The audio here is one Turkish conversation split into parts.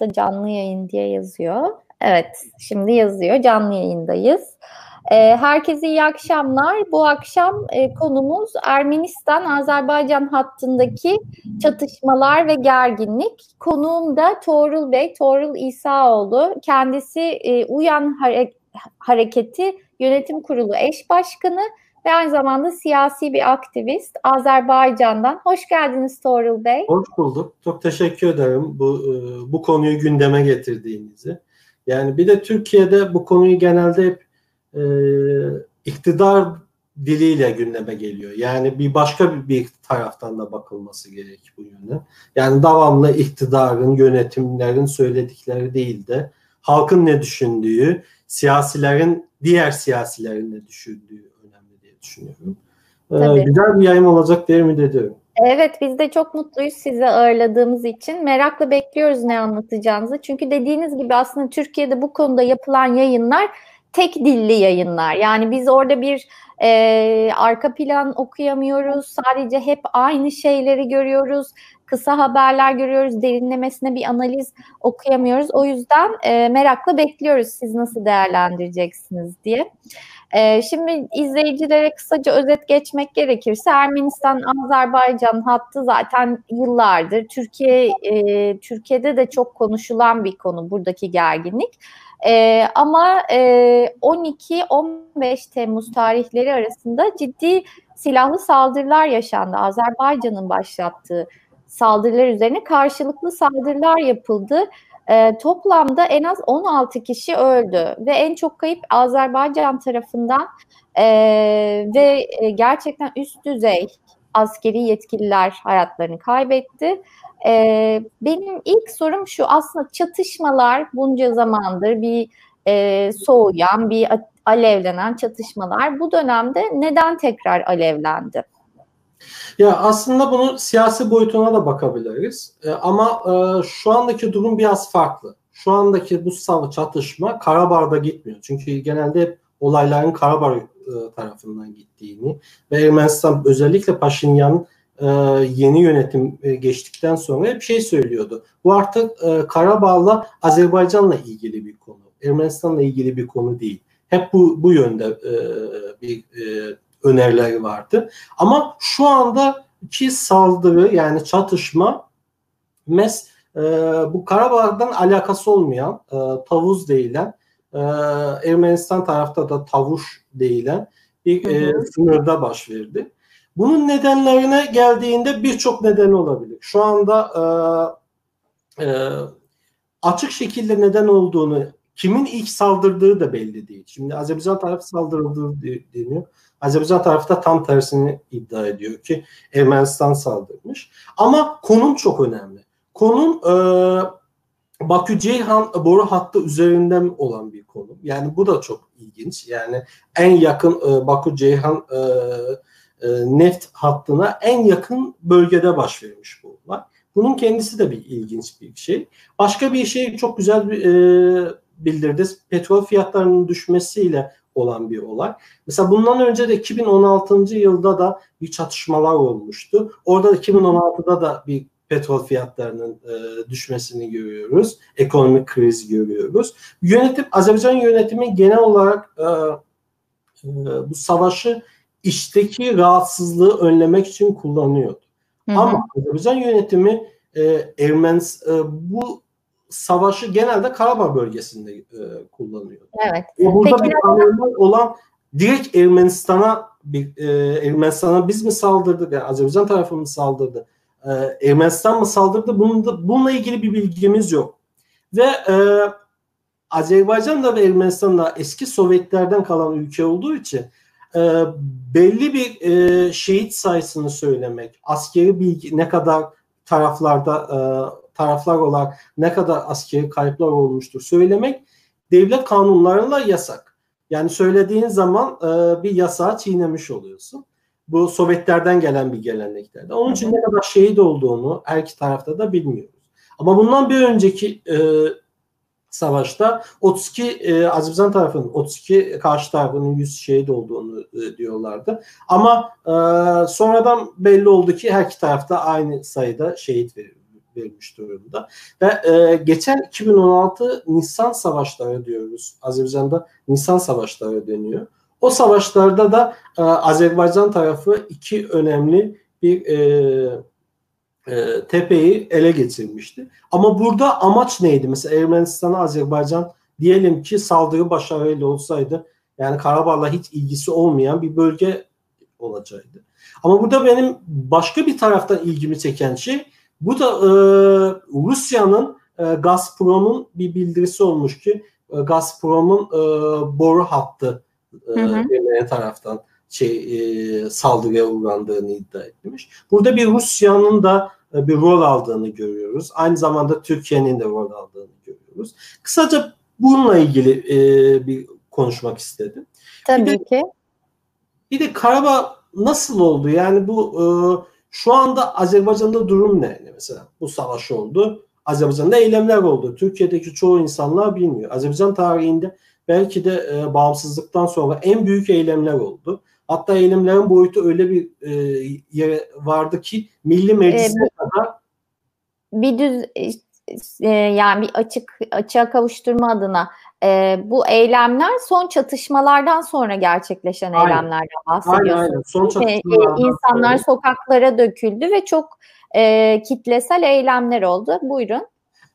da canlı yayın diye yazıyor. Evet, şimdi yazıyor. Canlı yayındayız. E, herkese iyi akşamlar. Bu akşam e, konumuz Ermenistan-Azerbaycan hattındaki çatışmalar ve gerginlik. Konuğum da Tuğrul Bey, Tuğrul İsaoğlu. Kendisi e, Uyan Hare- Hareketi Yönetim Kurulu eş başkanı ve aynı zamanda siyasi bir aktivist Azerbaycan'dan. Hoş geldiniz Tuğrul Bey. Hoş bulduk. Çok teşekkür ederim bu e, bu konuyu gündeme getirdiğinizi. Yani bir de Türkiye'de bu konuyu genelde hep e, iktidar diliyle gündeme geliyor. Yani bir başka bir, bir taraftan da bakılması gerek bu yöne. Yani devamlı iktidarın, yönetimlerin söyledikleri değil de halkın ne düşündüğü, siyasilerin, diğer siyasilerin ne düşündüğü düşünüyorum. Ee, güzel bir yayın olacak diye ümit ediyorum. Evet biz de çok mutluyuz sizi ağırladığımız için. Merakla bekliyoruz ne anlatacağınızı. Çünkü dediğiniz gibi aslında Türkiye'de bu konuda yapılan yayınlar tek dilli yayınlar. Yani biz orada bir e, arka plan okuyamıyoruz. Sadece hep aynı şeyleri görüyoruz. Kısa haberler görüyoruz. Derinlemesine bir analiz okuyamıyoruz. O yüzden e, merakla bekliyoruz siz nasıl değerlendireceksiniz diye. E, şimdi izleyicilere kısaca özet geçmek gerekirse Ermenistan-Azerbaycan hattı zaten yıllardır Türkiye e, Türkiye'de de çok konuşulan bir konu buradaki gerginlik. E, ama e, 12-15 Temmuz tarihleri arasında ciddi silahlı saldırılar yaşandı. Azerbaycan'ın başlattığı saldırılar üzerine karşılıklı saldırılar yapıldı. E, toplamda en az 16 kişi öldü ve en çok kayıp Azerbaycan tarafından e, ve gerçekten üst düzey askeri yetkililer hayatlarını kaybetti. E, benim ilk sorum şu aslında çatışmalar bunca zamandır bir e, soğuyan, bir alevlenen çatışmalar bu dönemde neden tekrar alevlendi? Ya aslında bunu siyasi boyutuna da bakabiliriz. E, ama e, şu andaki durum biraz farklı. Şu andaki bu savaş çatışma Karabağ'da gitmiyor. Çünkü genelde hep olayların Karabağ e, tarafından gittiğini ve Ermenistan özellikle Paşinyan'ın e, yeni yönetim e, geçtikten sonra hep şey söylüyordu. Bu artık e, Karabağ'la Azerbaycan'la ilgili bir konu. Ermenistan'la ilgili bir konu değil. Hep bu bu yönde e, bir e, önerileri vardı. Ama şu anda ki saldırı yani çatışma mes e, bu Karabağ'dan alakası olmayan e, tavuz değilen e, Ermenistan tarafta da tavuş değilen bir e, sınırda baş verdi. Bunun nedenlerine geldiğinde birçok neden olabilir. Şu anda e, e, açık şekilde neden olduğunu, kimin ilk saldırdığı da belli değil. Şimdi Azerbaycan tarafı saldırıldığı deniyor. Azerbaycan tarafı da tam tersini iddia ediyor ki Ermenistan saldırmış. Ama konum çok önemli. Konum e, Bakü-Ceyhan boru hattı üzerinden olan bir konum. Yani bu da çok ilginç. Yani en yakın e, Bakü-Ceyhan e, e, neft hattına en yakın bölgede baş vermiş bu olay. Bunun kendisi de bir ilginç bir şey. Başka bir şey çok güzel bir, e, bildirdi. Petrol fiyatlarının düşmesiyle olan bir olay. Mesela bundan önce de 2016. yılda da bir çatışmalar olmuştu. Orada da 2016'da da bir petrol fiyatlarının e, düşmesini görüyoruz. Ekonomik kriz görüyoruz. Yönetim Azerbaycan yönetimi genel olarak e, e, bu savaşı işteki rahatsızlığı önlemek için kullanıyordu. Hı hı. Ama Azerbaycan yönetimi e, Ermens e, bu savaşı genelde Karabağ bölgesinde e, kullanıyor. Evet. Burada Peki, bir anlamı olan direkt Ermenistan'a bir e, Ermenistan'a biz mi saldırdık? Yani Azerbaycan tarafı mı saldırdı? E, Ermenistan mı saldırdı? Bunun da, bununla ilgili bir bilgimiz yok. Ve e, Azerbaycan da ve Ermenistan da eski Sovyetlerden kalan ülke olduğu için e, belli bir e, şehit sayısını söylemek, askeri bilgi ne kadar taraflarda e, taraflar olarak ne kadar askeri kayıplar olmuştur söylemek devlet kanunlarıyla yasak. Yani söylediğin zaman e, bir yasağı çiğnemiş oluyorsun. Bu Sovyetlerden gelen bir geleneklerde. Onun için ne kadar şehit olduğunu her iki tarafta da bilmiyoruz. Ama bundan bir önceki e, savaşta 32 e, Azerbaycan tarafının 32 karşı tarafının 100 şehit olduğunu e, diyorlardı. Ama e, sonradan belli oldu ki her iki tarafta aynı sayıda şehit vermiş durumda. Ve e, geçen 2016 Nisan Savaşları diyoruz. Azerbaycan'da Nisan Savaşları deniyor. O savaşlarda da e, Azerbaycan tarafı iki önemli bir e, e, tepeyi ele geçirmişti. Ama burada amaç neydi? Mesela Ermenistan'a Azerbaycan diyelim ki saldırı başarıyla olsaydı yani Karabağ'la hiç ilgisi olmayan bir bölge olacaktı. Ama burada benim başka bir taraftan ilgimi çeken şey bu da e, Rusya'nın e, Gazprom'un bir bildirisi olmuş ki e, Gazprom'un e, boru hattı e, taraftan şey e, saldırıya uğrandığını iddia etmiş. Burada bir Rusya'nın da e, bir rol aldığını görüyoruz. Aynı zamanda Türkiye'nin de rol aldığını görüyoruz. Kısaca bununla ilgili e, bir konuşmak istedim. Tabii bir de, ki. Bir de Karabağ nasıl oldu? Yani bu e, şu anda Azerbaycan'da durum ne? Mesela bu savaş oldu. Azerbaycan'da eylemler oldu. Türkiye'deki çoğu insanlar bilmiyor. Azerbaycan tarihinde belki de e, bağımsızlıktan sonra en büyük eylemler oldu. Hatta eylemlerin boyutu öyle bir e, yere vardı ki milli meclise ee, kadar bir düz e, yani bir açık açığa kavuşturma adına e, bu eylemler son çatışmalardan sonra gerçekleşen aynen. eylemlerden bahsediyorsunuz. Aynen, aynen. Son çatışmalardan e, insanlar sonra. sokaklara döküldü ve çok e, kitlesel eylemler oldu. Buyurun.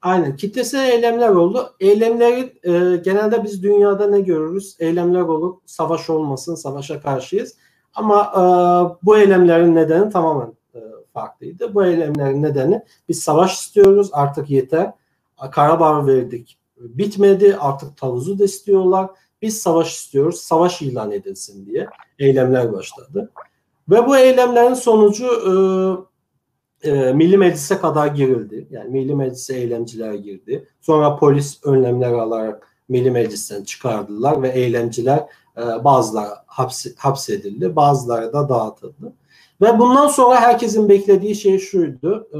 Aynen. Kitlesel eylemler oldu. Eylemleri e, genelde biz dünyada ne görürüz? Eylemler olup savaş olmasın, savaşa karşıyız. Ama e, bu eylemlerin nedeni tamamen farklıydı. Bu eylemlerin nedeni biz savaş istiyoruz artık yeter. Karabağ verdik. Bitmedi artık tavuzu da istiyorlar. Biz savaş istiyoruz. Savaş ilan edilsin diye eylemler başladı. Ve bu eylemlerin sonucu e, e, Milli Meclis'e kadar girildi. Yani Milli Meclis'e eylemciler girdi. Sonra polis önlemler alarak Milli Meclis'ten çıkardılar ve eylemciler e, bazıları hapsi, hapsedildi, bazıları da dağıtıldı. Ve bundan sonra herkesin beklediği şey şuydu. E,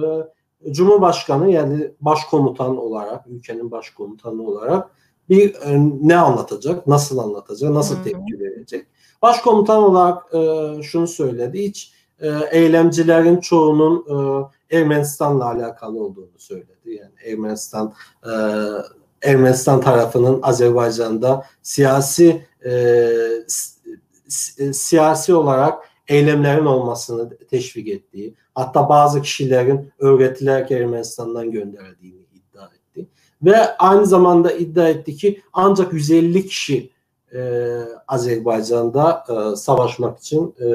Cumhurbaşkanı yani başkomutan olarak, ülkenin başkomutanı olarak bir e, ne anlatacak, nasıl anlatacak, nasıl tepki verecek. Başkomutan olarak e, şunu söyledi. Hiç e, eylemcilerin çoğunun e, Ermenistan'la alakalı olduğunu söyledi. Yani Ermenistan e, Ermenistan tarafının Azerbaycan'da siyasi e, siyasi olarak eylemlerin olmasını teşvik ettiği, hatta bazı kişilerin öğretilerek Ermenistan'dan gönderildiğini iddia etti. Ve aynı zamanda iddia etti ki ancak 150 kişi e, Azerbaycan'da e, savaşmak için e,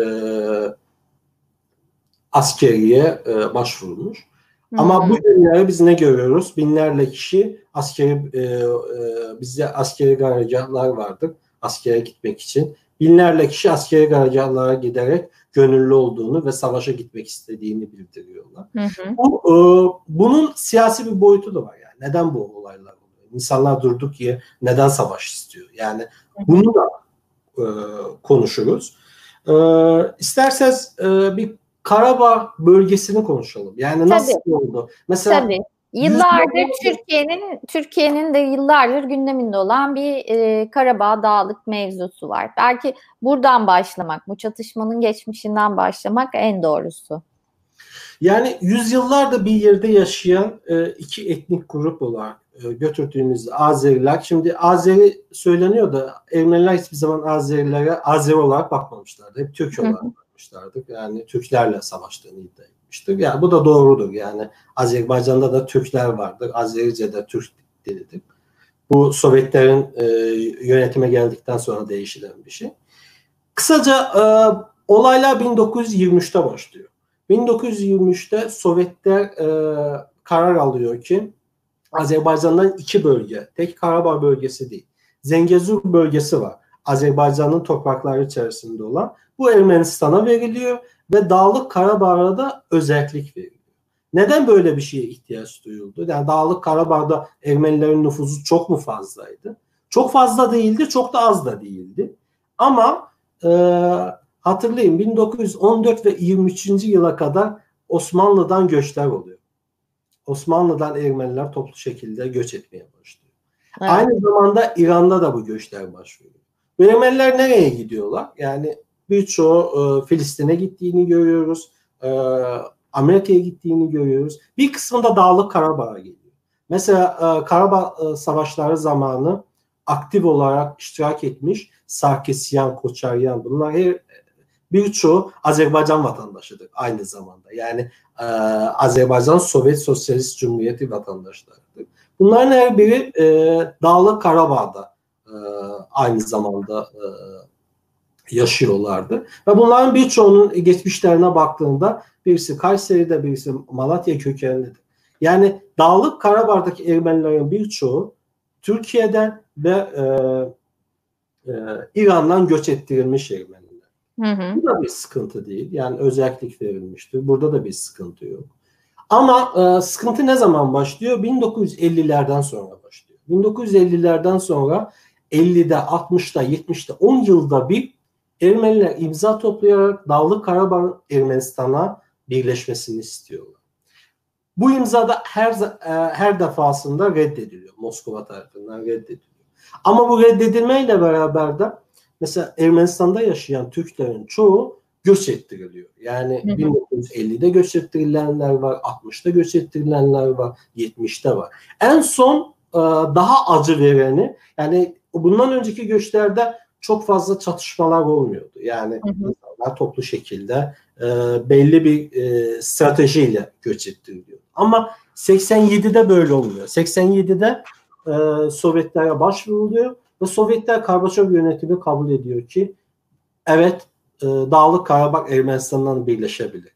askeriye e, başvurulmuş. Hı-hı. Ama bu günlerde biz ne görüyoruz? Binlerle kişi askeri e, e, bizde askeri karargahlar vardır askere gitmek için. Binlerle kişi askeri karargahlara giderek gönüllü olduğunu ve savaşa gitmek istediğini bildiriyorlar. Hı hı. Bu, e, bunun siyasi bir boyutu da var yani. Neden bu olaylar oluyor? İnsanlar durduk yere neden savaş istiyor? Yani bunu da e, konuşuruz. E, isterseniz e, bir Karabağ bölgesini konuşalım. Yani nasıl Tabii. oldu? Mesela Tabii. Yıllardır Türkiye'nin Türkiye'nin de yıllardır gündeminde olan bir e, Karabağ Dağlık mevzusu var. Belki buradan başlamak, bu çatışmanın geçmişinden başlamak en doğrusu. Yani yüzyıllarda bir yerde yaşayan e, iki etnik grup olarak e, götürdüğümüzde Azeriler. Şimdi Azeri söyleniyor da Ermeniler hiçbir zaman Azerilere Azeri olarak bakmamışlardı. Hep Türk olarak bakmışlardı. Yani Türklerle savaştığını iddia etmiştir. Yani bu da doğrudur. Yani Azerbaycan'da da Türkler vardır. Azerice'de Türk dilidir. Bu Sovyetlerin e, yönetime geldikten sonra değişilen bir şey. Kısaca e, olaylar 1923'te başlıyor. 1923'te Sovyetler e, karar alıyor ki Azerbaycan'dan iki bölge, tek Karabağ bölgesi değil. Zengezur bölgesi var. Azerbaycan'ın toprakları içerisinde olan. Bu Ermenistan'a veriliyor ve Dağlık Karabağ'a da özellik veriliyor. Neden böyle bir şeye ihtiyaç duyuldu? Yani Dağlık Karabağ'da Ermenilerin nüfusu çok mu fazlaydı? Çok fazla değildi, çok da az da değildi. Ama e, hatırlayın 1914 ve 23. yıla kadar Osmanlı'dan göçler oluyor. Osmanlı'dan Ermeniler toplu şekilde göç etmeye başlıyor. Evet. Aynı zamanda İran'da da bu göçler başlıyor. Ermeniler nereye gidiyorlar? Yani birçoğu e, Filistin'e gittiğini görüyoruz. E, Amerika'ya gittiğini görüyoruz. Bir kısmında Dağlık Karabağ'a geliyor. Mesela e, Karabağ e, savaşları zamanı aktif olarak iştirak etmiş Sarkisyan, Koçaryan bunlar her, birçoğu Azerbaycan vatandaşıdır aynı zamanda. Yani e, Azerbaycan Sovyet Sosyalist Cumhuriyeti vatandaşlarıdır. Bunların her biri e, Dağlı Karabağ'da e, aynı zamanda e, yaşıyorlardı. Ve bunların birçoğunun geçmişlerine baktığında birisi Kayseri'de birisi Malatya kökenlidir. Yani Dağlık Karabağ'daki Ermenilerin birçoğu Türkiye'den ve e, e, İran'dan göç ettirilmiş Ermeniler. Hı hı. Bu da bir sıkıntı değil. Yani özellik verilmiştir. Burada da bir sıkıntı yok. Ama e, sıkıntı ne zaman başlıyor? 1950'lerden sonra başlıyor. 1950'lerden sonra 50'de, 60'da, 70'de 10 yılda bir Ermeniler imza toplayarak Dağlık Karabağ Ermenistan'a birleşmesini istiyorlar. Bu imzada her e, her defasında reddediliyor. Moskova tarafından reddediliyor. Ama bu reddedilmeyle beraber de mesela Ermenistan'da yaşayan Türklerin çoğu göç ettiriliyor. Yani hı hı. 1950'de göç ettirilenler var, 60'da göç ettirilenler var, 70'te var. En son e, daha acı vereni yani bundan önceki göçlerde çok fazla çatışmalar olmuyordu. Yani hı hı. insanlar toplu şekilde e, belli bir e, stratejiyle göç ettiriliyor. Ama 87'de böyle olmuyor. 87'de e, Sovyetlere başvuruluyor ve Sovyetler Karbaçov yönetimi kabul ediyor ki evet e, Dağlık Karabağ Ermenistan'dan birleşebilir.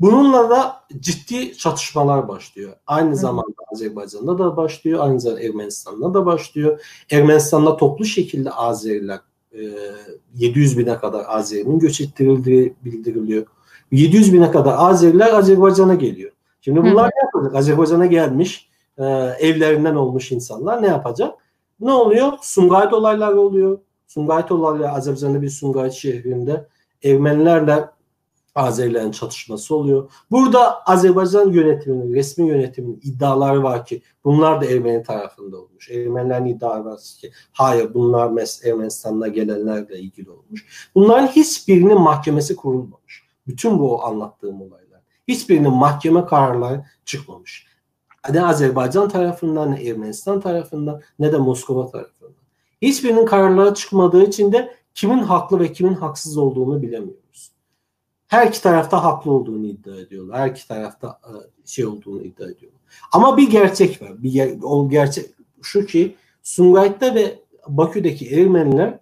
Bununla da ciddi çatışmalar başlıyor. Aynı zamanda Azerbaycan'da da başlıyor, aynı zamanda Ermenistan'da da başlıyor. Ermenistan'da toplu şekilde Azeriler 700 e, bine kadar Azeri'nin göç ettirildiği bildiriliyor. 700 bine kadar Azeriler Azerbaycan'a geliyor. Şimdi bunlar Hı. ne yapacak? Azerbaycan'a gelmiş, e, evlerinden olmuş insanlar ne yapacak? Ne oluyor? Sumgayit olaylar oluyor. Sumgayit olayları Azerbaycan'da bir Sumgayit şehrinde Ermenilerle Azerilerin çatışması oluyor. Burada Azerbaycan yönetiminin, resmi yönetiminin iddiaları var ki bunlar da Ermeni tarafında olmuş. Ermenilerin iddiaları var ki hayır bunlar Ermenistan'da gelenlerle ilgili olmuş. Bunların hiçbirinin mahkemesi kurulmamış. Bütün bu anlattığım olaylar. Hiçbirinin mahkeme kararları çıkmamış. Ne Azerbaycan tarafından ne Ermenistan tarafından ne de Moskova tarafından. Hiçbirinin kararları çıkmadığı için de kimin haklı ve kimin haksız olduğunu bilemiyoruz her iki tarafta haklı olduğunu iddia ediyorlar. Her iki tarafta e, şey olduğunu iddia ediyorlar. Ama bir gerçek var. Bir ger o gerçek şu ki Sungayt'ta ve Bakü'deki Ermeniler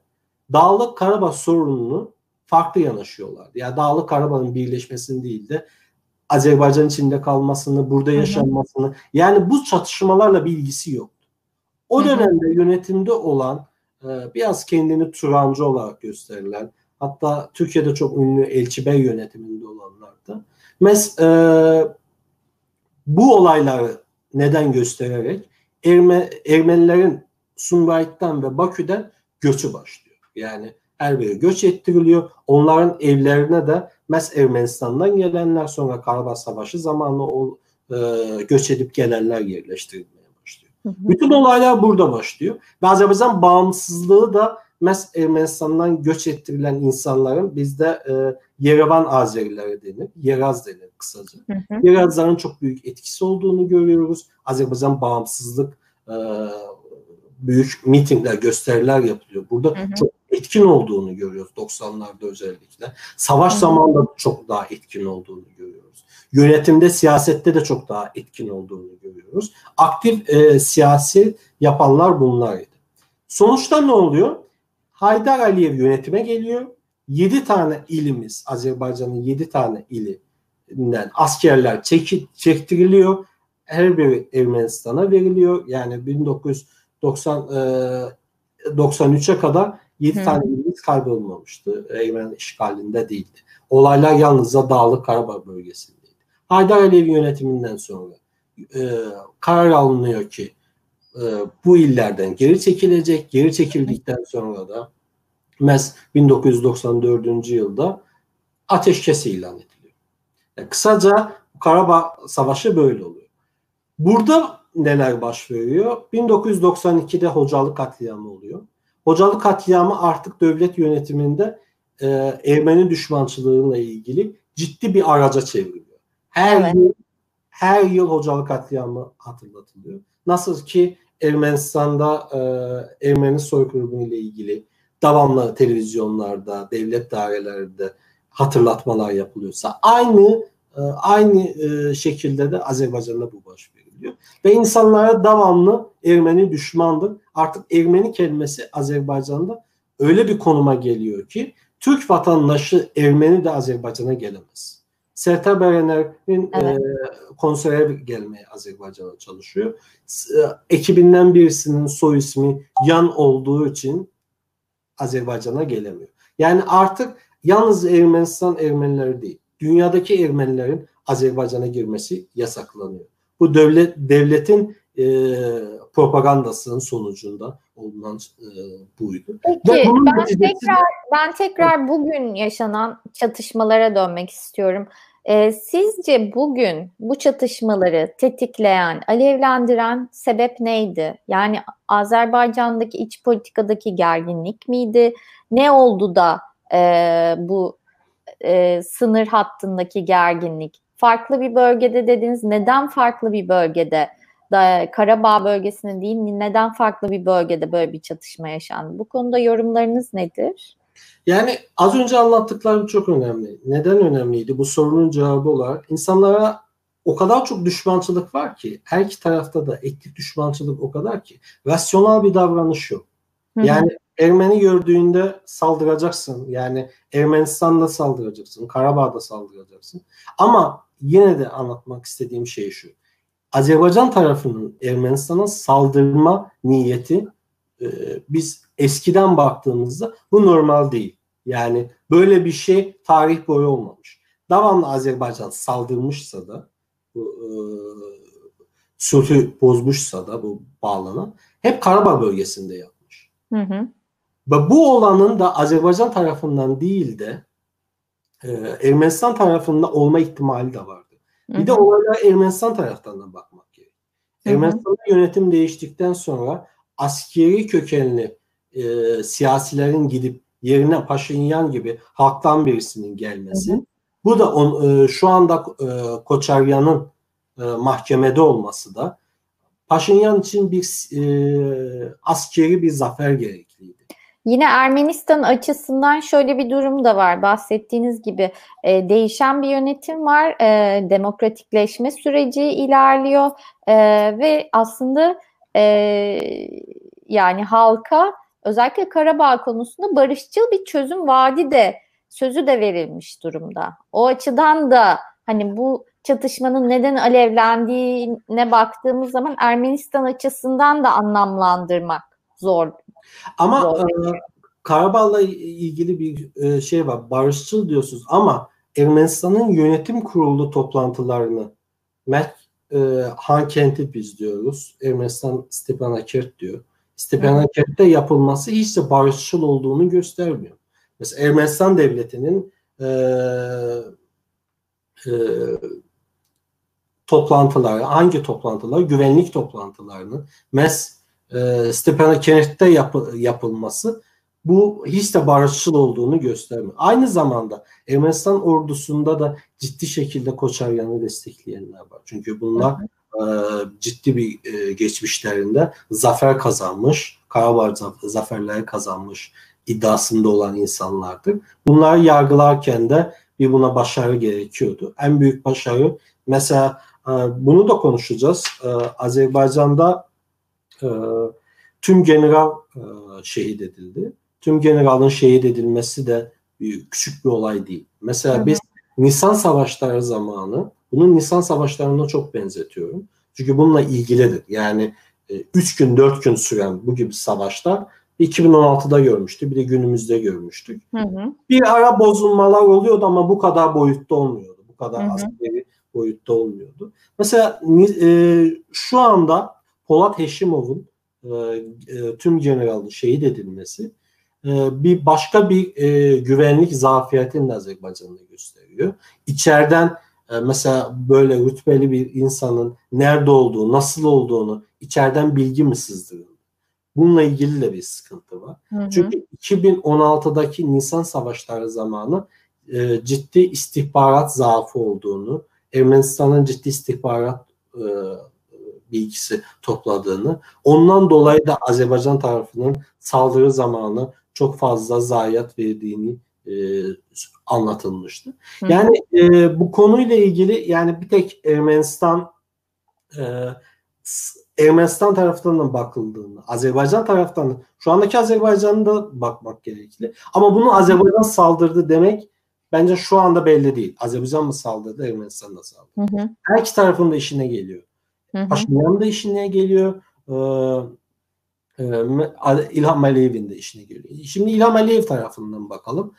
Dağlık Karabağ sorununu farklı yanaşıyorlar. Yani Dağlık Karabağ'ın birleşmesini değil de Azerbaycan içinde kalmasını, burada yaşanmasını yani bu çatışmalarla bir ilgisi yoktu. O dönemde yönetimde olan e, biraz kendini Turancı olarak gösterilen Hatta Türkiye'de çok ünlü Elçi Bey yönetiminde olanlardı. Mes e, bu olayları neden göstererek Erme, Ermenilerin Sumgayit'ten ve Bakü'den göçü başlıyor. Yani her biri göç ettiriliyor. Onların evlerine de mes Ermenistan'dan gelenler sonra Karabağ Savaşı zamanı o e, göç edip gelenler yerleştirilmeye başlıyor. Hı hı. Bütün olaylar burada başlıyor. Ve Azerbaycan bağımsızlığı da Mes Ermenistan'dan göç ettirilen insanların bizde e, Yerevan Azerileri denir. Yeraz denir kısaca. Hı hı. Yerazların çok büyük etkisi olduğunu görüyoruz. Azerbaycan bağımsızlık e, büyük mitingler, gösteriler yapılıyor. Burada hı hı. çok etkin olduğunu görüyoruz 90'larda özellikle. Savaş hı hı. zamanında çok daha etkin olduğunu görüyoruz. Yönetimde, siyasette de çok daha etkin olduğunu görüyoruz. Aktif e, siyasi yapanlar bunlardı. Sonuçta ne oluyor? Haydar Aliyev yönetime geliyor. 7 tane ilimiz, Azerbaycan'ın 7 tane ilinden askerler çeki, çektiriliyor. Her biri Ermenistan'a veriliyor. Yani 1990 e, 93'e kadar 7 Hı. tane ilimiz kaybolmamıştı. Ermeni işgalinde değildi. Olaylar yalnızca Dağlık Karabağ bölgesindeydi. Haydar Aliyev yönetiminden sonra e, karar alınıyor ki e, bu illerden geri çekilecek. Geri çekildikten sonra da MES 1994. yılda ateşkes ilan ediliyor. Yani kısaca Karabağ Savaşı böyle oluyor. Burada neler baş veriyor? 1992'de Hocalı katliamı oluyor. Hocalı katliamı artık devlet yönetiminde e, Ermeni düşmançılığıyla ilgili ciddi bir araca çevriliyor. Her evet. yıl her yıl hocalık katliamı hatırlatılıyor. Nasıl ki Ermenistan'da e, Ermeni soykırımı ile ilgili devamlı televizyonlarda, devlet dairelerinde hatırlatmalar yapılıyorsa aynı e, aynı e, şekilde de Azerbaycan'da bu baş veriliyor. Ve insanlara devamlı Ermeni düşmandır. Artık Ermeni kelimesi Azerbaycan'da öyle bir konuma geliyor ki Türk vatandaşı Ermeni de Azerbaycan'a gelemez. Sertab Erener'in evet. e, konsere gelmeye Azerbaycan'a çalışıyor. E, ekibinden birisinin soy ismi Yan olduğu için Azerbaycan'a gelemiyor. Yani artık yalnız Ermenistan Ermenileri değil, dünyadaki Ermenilerin Azerbaycan'a girmesi yasaklanıyor. Bu devlet devletin e, propagandasının sonucunda olunan e, buydu. Peki ben tekrar ben tekrar bugün yaşanan çatışmalara dönmek istiyorum. E, sizce bugün bu çatışmaları tetikleyen, alevlendiren sebep neydi? Yani Azerbaycan'daki iç politikadaki gerginlik miydi? Ne oldu da e, bu e, sınır hattındaki gerginlik? Farklı bir bölgede dediniz. Neden farklı bir bölgede? Da, Karabağ bölgesinde değil neden farklı bir bölgede böyle bir çatışma yaşandı? Bu konuda yorumlarınız nedir? Yani az önce anlattıklarım çok önemli. Neden önemliydi? Bu sorunun cevabı olarak insanlara o kadar çok düşmançılık var ki her iki tarafta da etnik düşmançılık o kadar ki rasyonel bir davranış yok. Yani Ermeni gördüğünde saldıracaksın. Yani Ermenistan'da saldıracaksın. Karabağ'da saldıracaksın. Ama yine de anlatmak istediğim şey şu. Azerbaycan tarafının Ermenistan'a saldırma niyeti e, biz eskiden baktığımızda bu normal değil. Yani böyle bir şey tarih boyu olmamış. Devamlı Azerbaycan saldırmışsa da bu e, sulhü bozmuşsa da bu bağlanan hep Karabağ bölgesinde yapmış. Hı hı. Ve bu olanın da Azerbaycan tarafından değil de e, Ermenistan tarafından olma ihtimali de vardı. Bir hı hı. de olaylara Ermenistan tarafından da bakmak gerekiyor. Ermenistan'da yönetim değiştikten sonra askeri kökenli e, siyasilerin gidip yerine Paşinyan gibi halktan birisinin gelmesi. Hı hı. Bu da on, e, şu anda e, Koçaryan'ın e, mahkemede olması da Paşinyan için bir e, askeri bir zafer gerekliydi. Yine Ermenistan açısından şöyle bir durum da var. Bahsettiğiniz gibi e, değişen bir yönetim var. E, demokratikleşme süreci ilerliyor e, ve aslında e, yani halka özellikle Karabağ konusunda barışçıl bir çözüm vaadi de sözü de verilmiş durumda. O açıdan da hani bu çatışmanın neden alevlendiğine baktığımız zaman Ermenistan açısından da anlamlandırmak zor. Ama zor. E, Karabağ'la ilgili bir e, şey var. Barışçıl diyorsunuz ama Ermenistan'ın yönetim kurulu toplantılarını Mert e, Han Kent'i biz diyoruz. Ermenistan Stepanakert diyor. Stepanakerte yapılması hiç de barışçıl olduğunu göstermiyor. Mesela Ermenistan devletinin e, e, toplantıları, hangi toplantılar? Güvenlik toplantılarını mes e, Stepanakerte yapı, yapılması bu hiç de barışçıl olduğunu göstermiyor. Aynı zamanda Ermenistan ordusunda da ciddi şekilde Koçaryan'ı destekleyenler var. Çünkü bunlar e, ciddi bir e, geçmişlerinde zafer kazanmış, Karabağ zaferleri kazanmış iddiasında olan insanlardır. Bunları yargılarken de bir buna başarı gerekiyordu. En büyük başarı mesela e, bunu da konuşacağız. E, Azerbaycan'da e, tüm general e, şehit edildi. Tüm generalın şehit edilmesi de bir, küçük bir olay değil. Mesela biz Nisan savaşları zamanı bunun Nisan savaşlarına çok benzetiyorum. Çünkü bununla ilgilidir. Yani 3 e, gün 4 gün süren bu gibi savaşlar 2016'da görmüştük. Bir de günümüzde görmüştük. Hı hı. Bir ara bozulmalar oluyordu ama bu kadar boyutta olmuyordu. Bu kadar hı hı. askeri boyutta olmuyordu. Mesela e, şu anda Polat Heşimov'un e, e, tüm generalın şehit edilmesi e, bir başka bir e, güvenlik zafiyetini de Azerbaycan'da gösteriyor. İçeriden e, mesela böyle rütbeli bir insanın nerede olduğu, nasıl olduğunu içeriden bilgi mi sızdırıldı? Bununla ilgili de bir sıkıntı var. Hı hı. Çünkü 2016'daki Nisan savaşları zamanı e, ciddi istihbarat zaafı olduğunu, Ermenistan'ın ciddi istihbarat e, bilgisi topladığını, ondan dolayı da Azerbaycan tarafının saldırı zamanı çok fazla zayiat verdiğini e, anlatılmıştı. Hı. Yani e, bu konuyla ilgili yani bir tek Ermenistan e, Ermenistan tarafından bakıldığını, Azerbaycan tarafından şu andaki Azerbaycan'da bakmak gerekli. Ama bunu Azerbaycan saldırdı demek bence şu anda belli değil. Azerbaycan mı saldırdı, Ermenistan mı saldırdı? Hı hı. Her iki tarafın da işine geliyor. Paşinyan da işine geliyor. Ee, İlham Aliyev'in de işine geliyor. Şimdi İlham Aliyev tarafından bakalım.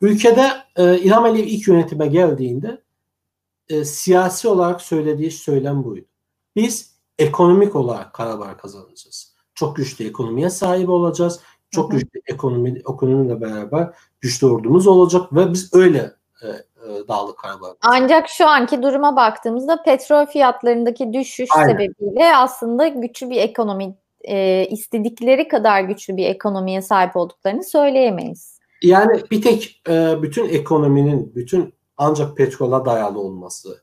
Ülkede e, İlham Aliyev ilk yönetime geldiğinde e, siyasi olarak söylediği söylem buydu. Biz ekonomik olarak Karabağ kazanacağız. Çok güçlü ekonomiye sahip olacağız. Çok güçlü ekonomi ekonomiyle beraber güçlü ordumuz olacak ve biz öyle e, e, Dağlık Karabağ. Ancak şu anki duruma baktığımızda petrol fiyatlarındaki düşüş Aynen. sebebiyle aslında güçlü bir ekonomi e, istedikleri kadar güçlü bir ekonomiye sahip olduklarını söyleyemeyiz. Yani bir tek e, bütün ekonominin bütün ancak petrola dayalı olması,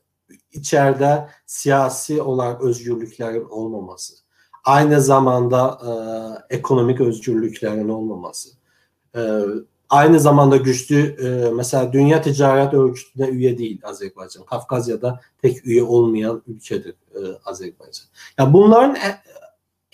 içeride siyasi olarak özgürlüklerin olmaması, aynı zamanda e, ekonomik özgürlüklerin olmaması, e, aynı zamanda güçlü e, mesela Dünya Ticaret Örgütü'ne üye değil Azerbaycan. Kafkasya'da tek üye olmayan ülkedir e, Azerbaycan. Ya bunların e,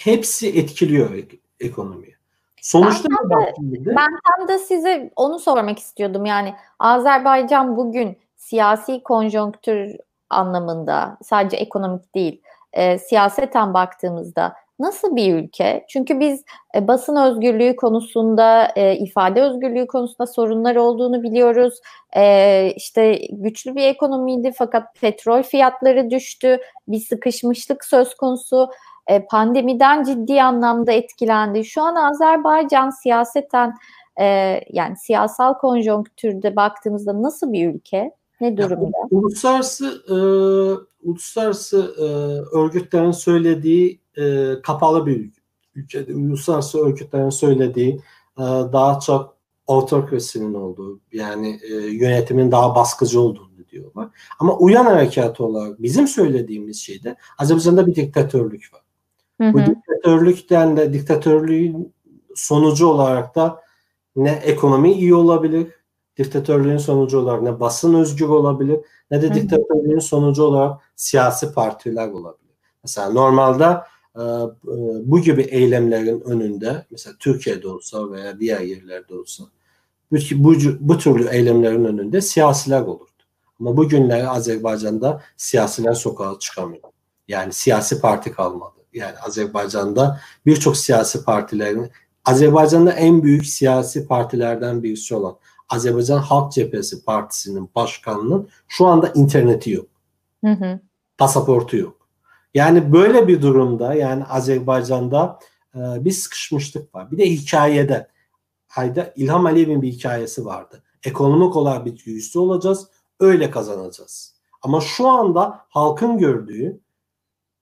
hepsi etkiliyor ek, ekonomiyi. Sonuçta ben, de, ben tam da size onu sormak istiyordum. Yani Azerbaycan bugün siyasi konjonktür anlamında sadece ekonomik değil e, siyaseten baktığımızda nasıl bir ülke? Çünkü biz e, basın özgürlüğü konusunda, e, ifade özgürlüğü konusunda sorunlar olduğunu biliyoruz. E, işte güçlü bir ekonomiydi fakat petrol fiyatları düştü. Bir sıkışmışlık söz konusu. E, pandemiden ciddi anlamda etkilendi. Şu an Azerbaycan siyaseten e, yani siyasal konjonktürde baktığımızda nasıl bir ülke? Ne durumda? Yani, uluslararası e, uluslararası e, örgütlerin söylediği e, kapalı bir ülkede uluslararası örgütlerin söylediği e, daha çok otokrasinin olduğu yani e, yönetimin daha baskıcı olduğunu diyorlar. Ama uyan harekatı olarak bizim söylediğimiz şeyde Azerbaycan'da bir diktatörlük var. Hı hı. Bu diktatörlükten de diktatörlüğün sonucu olarak da ne ekonomi iyi olabilir, diktatörlüğün sonucu olarak ne basın özgür olabilir, ne de diktatörlüğün sonucu olarak siyasi partiler olabilir. Mesela normalde e, e, bu gibi eylemlerin önünde mesela Türkiye'de olsa veya diğer yerlerde olsa bu, bu, bu türlü eylemlerin önünde siyasiler olurdu. Ama bugünler Azerbaycan'da siyasiler sokağa çıkamıyor. Yani siyasi parti kalmadı. Yani Azerbaycan'da birçok siyasi partilerin Azerbaycan'da en büyük siyasi partilerden birisi olan Azerbaycan Halk Cephesi Partisi'nin başkanının şu anda interneti yok. Hı hı. Pasaportu yok. Yani böyle bir durumda yani Azerbaycan'da e, bir sıkışmışlık var. Bir de hikayede Hayda İlham Aliyev'in bir hikayesi vardı. Ekonomik olarak bir güçlü olacağız. Öyle kazanacağız. Ama şu anda halkın gördüğü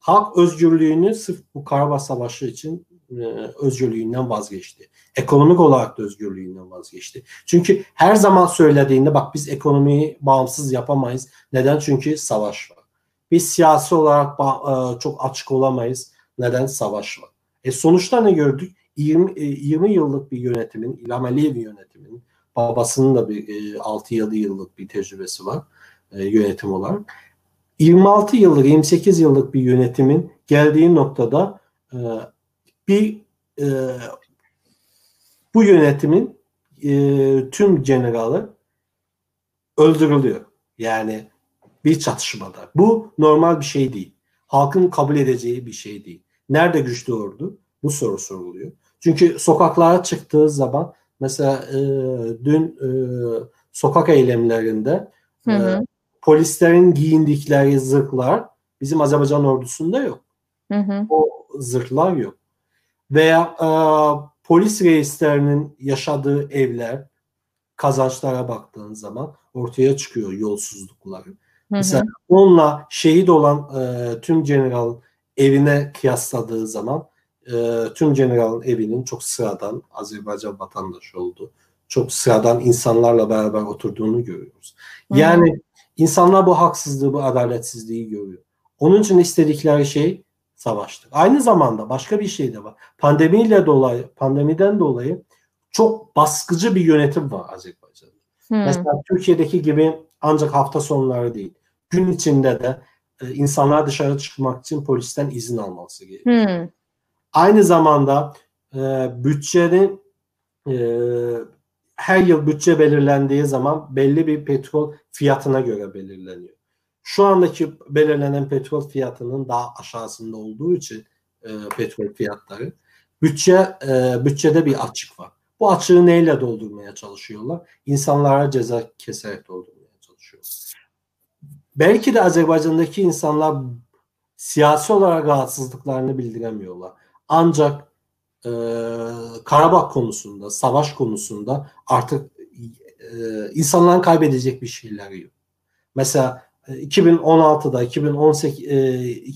halk özgürlüğünü sırf bu Karabağ Savaşı için e, özgürlüğünden vazgeçti. Ekonomik olarak da özgürlüğünden vazgeçti. Çünkü her zaman söylediğinde bak biz ekonomiyi bağımsız yapamayız. Neden? Çünkü savaş var. Biz siyasi olarak e, çok açık olamayız. Neden? Savaş var. E sonuçta ne gördük? 20, 20 e, yıllık bir yönetimin, İlham Aliyev yönetiminin, babasının da bir 6-7 yıllık bir tecrübesi var yönetim olarak. 26 yıllık, 28 yıllık bir yönetimin geldiği noktada bir e, bu yönetimin e, tüm generali öldürülüyor. Yani bir çatışmada. Bu normal bir şey değil. Halkın kabul edeceği bir şey değil. Nerede güçlü ordu? Bu soru soruluyor. Çünkü sokaklara çıktığı zaman mesela e, dün e, sokak eylemlerinde hı hı. E, polislerin giyindikleri zırhlar bizim Azerbaycan ordusunda yok. Hı hı. O zırhlar yok veya e, polis reislerinin yaşadığı evler kazançlara baktığın zaman ortaya çıkıyor yolsuzlukları. Hı hı. Mesela onunla şehit olan e, tüm generalın evine kıyasladığı zaman e, tüm generalın evinin çok sıradan Azerbaycan vatandaşı olduğu çok sıradan insanlarla beraber oturduğunu görüyoruz. Yani Hı. İnsanlar bu haksızlığı, bu adaletsizliği görüyor. Onun için istedikleri şey savaştır. Aynı zamanda başka bir şey de var. Pandemiyle dolayı, pandemiden dolayı çok baskıcı bir yönetim var Azerbaycan'da. Hmm. Mesela Türkiye'deki gibi ancak hafta sonları değil. Gün içinde de e, insanlar dışarı çıkmak için polisten izin alması gerekiyor. Hmm. Aynı zamanda e, bütçenin e, her yıl bütçe belirlendiği zaman belli bir petrol fiyatına göre belirleniyor. Şu andaki belirlenen petrol fiyatının daha aşağısında olduğu için e, petrol fiyatları bütçe e, bütçede bir açık var. Bu açığı neyle doldurmaya çalışıyorlar? İnsanlara ceza keserek doldurmaya çalışıyorlar. Belki de Azerbaycan'daki insanlar siyasi olarak rahatsızlıklarını bildiremiyorlar. Ancak e, Karabağ konusunda, savaş konusunda artık e, insanların kaybedecek bir şeyler yok. Mesela 2016'da, 2018,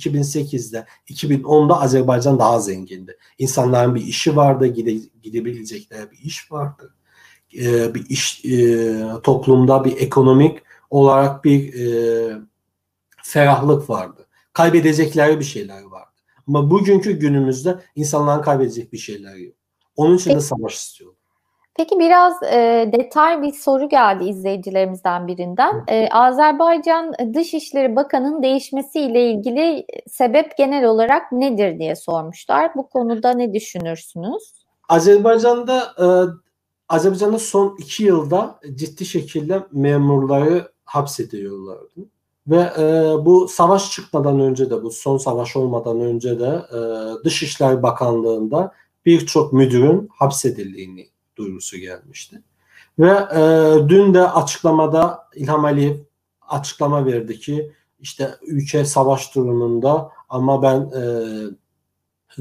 2008'de, 2010'da Azerbaycan daha zengindi. İnsanların bir işi vardı, gide, gidebilecekleri bir iş vardı. E, bir iş e, toplumda bir ekonomik olarak bir e, ferahlık vardı. Kaybedecekleri bir şeyler vardı. Ama bugünkü günümüzde insanların kaybedecek bir şeyler yok. Onun için de savaş istiyorlar. Peki biraz e, detay bir soru geldi izleyicilerimizden birinden. E, Azerbaycan Dışişleri Bakanı'nın değişmesiyle ilgili sebep genel olarak nedir diye sormuşlar. Bu konuda ne düşünürsünüz? Azerbaycan'da e, Azerbaycan'da son iki yılda ciddi şekilde memurları hapsediyorlardı. Ve e, bu savaş çıkmadan önce de bu son savaş olmadan önce de e, Dışişleri Bakanlığı'nda birçok müdürün hapsedildiğini duyurusu gelmişti. Ve e, dün de açıklamada İlham Aliyev açıklama verdi ki işte ülke savaş durumunda ama ben e,